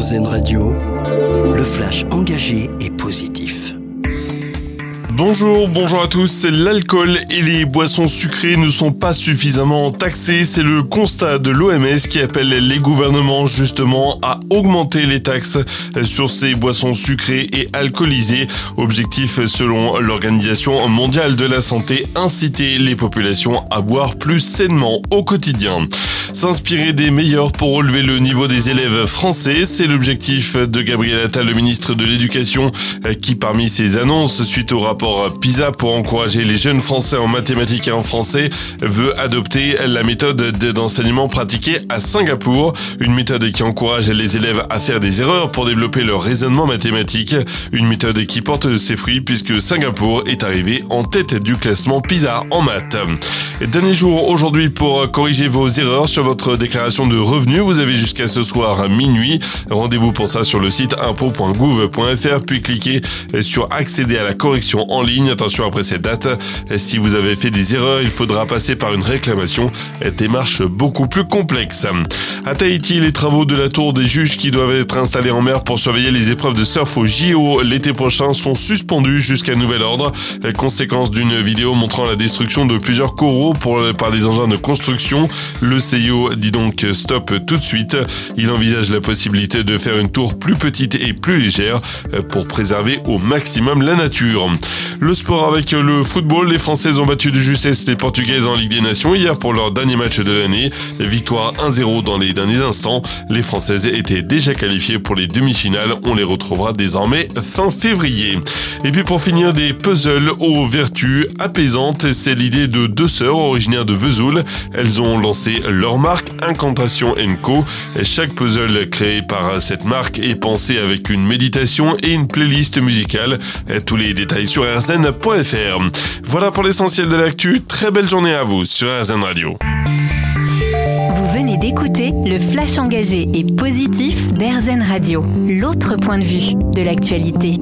Radio, le flash engagé et positif. Bonjour, bonjour à tous. L'alcool et les boissons sucrées ne sont pas suffisamment taxés. C'est le constat de l'OMS qui appelle les gouvernements justement à augmenter les taxes sur ces boissons sucrées et alcoolisées. Objectif selon l'Organisation mondiale de la santé, inciter les populations à boire plus sainement au quotidien. S'inspirer des meilleurs pour relever le niveau des élèves français, c'est l'objectif de Gabriel Attal, le ministre de l'Éducation, qui parmi ses annonces suite au rapport PISA pour encourager les jeunes Français en mathématiques et en français, veut adopter la méthode d'enseignement pratiquée à Singapour, une méthode qui encourage les élèves à faire des erreurs pour développer leur raisonnement mathématique, une méthode qui porte ses fruits puisque Singapour est arrivé en tête du classement PISA en maths. Dernier jour aujourd'hui pour corriger vos erreurs sur votre déclaration de revenus. Vous avez jusqu'à ce soir minuit. Rendez-vous pour ça sur le site impôt.gouv.fr puis cliquez sur accéder à la correction en ligne. Attention après cette date, si vous avez fait des erreurs, il faudra passer par une réclamation. Démarche beaucoup plus complexe. À Tahiti, les travaux de la tour des juges qui doivent être installés en mer pour surveiller les épreuves de surf au JO l'été prochain sont suspendus jusqu'à nouvel ordre. Conséquence d'une vidéo montrant la destruction de plusieurs coraux par des engins de construction. Le CIO dit donc stop tout de suite. Il envisage la possibilité de faire une tour plus petite et plus légère pour préserver au maximum la nature. Le sport avec le football, les Françaises ont battu de justesse les Portugaises en Ligue des Nations hier pour leur dernier match de l'année. Victoire 1-0 dans les derniers instants. Les Françaises étaient déjà qualifiées pour les demi-finales. On les retrouvera désormais fin février. Et puis pour finir, des puzzles aux vertus apaisantes. C'est l'idée de deux sœurs originaires de Vesoul. Elles ont lancé leur marque Incantation Co. Chaque puzzle créé par cette marque est pensé avec une méditation et une playlist musicale. Tous les détails sur rzn.fr. Voilà pour l'essentiel de l'actu. Très belle journée à vous sur RZN Radio. Vous venez d'écouter le flash engagé et positif d'RZN Radio, l'autre point de vue de l'actualité.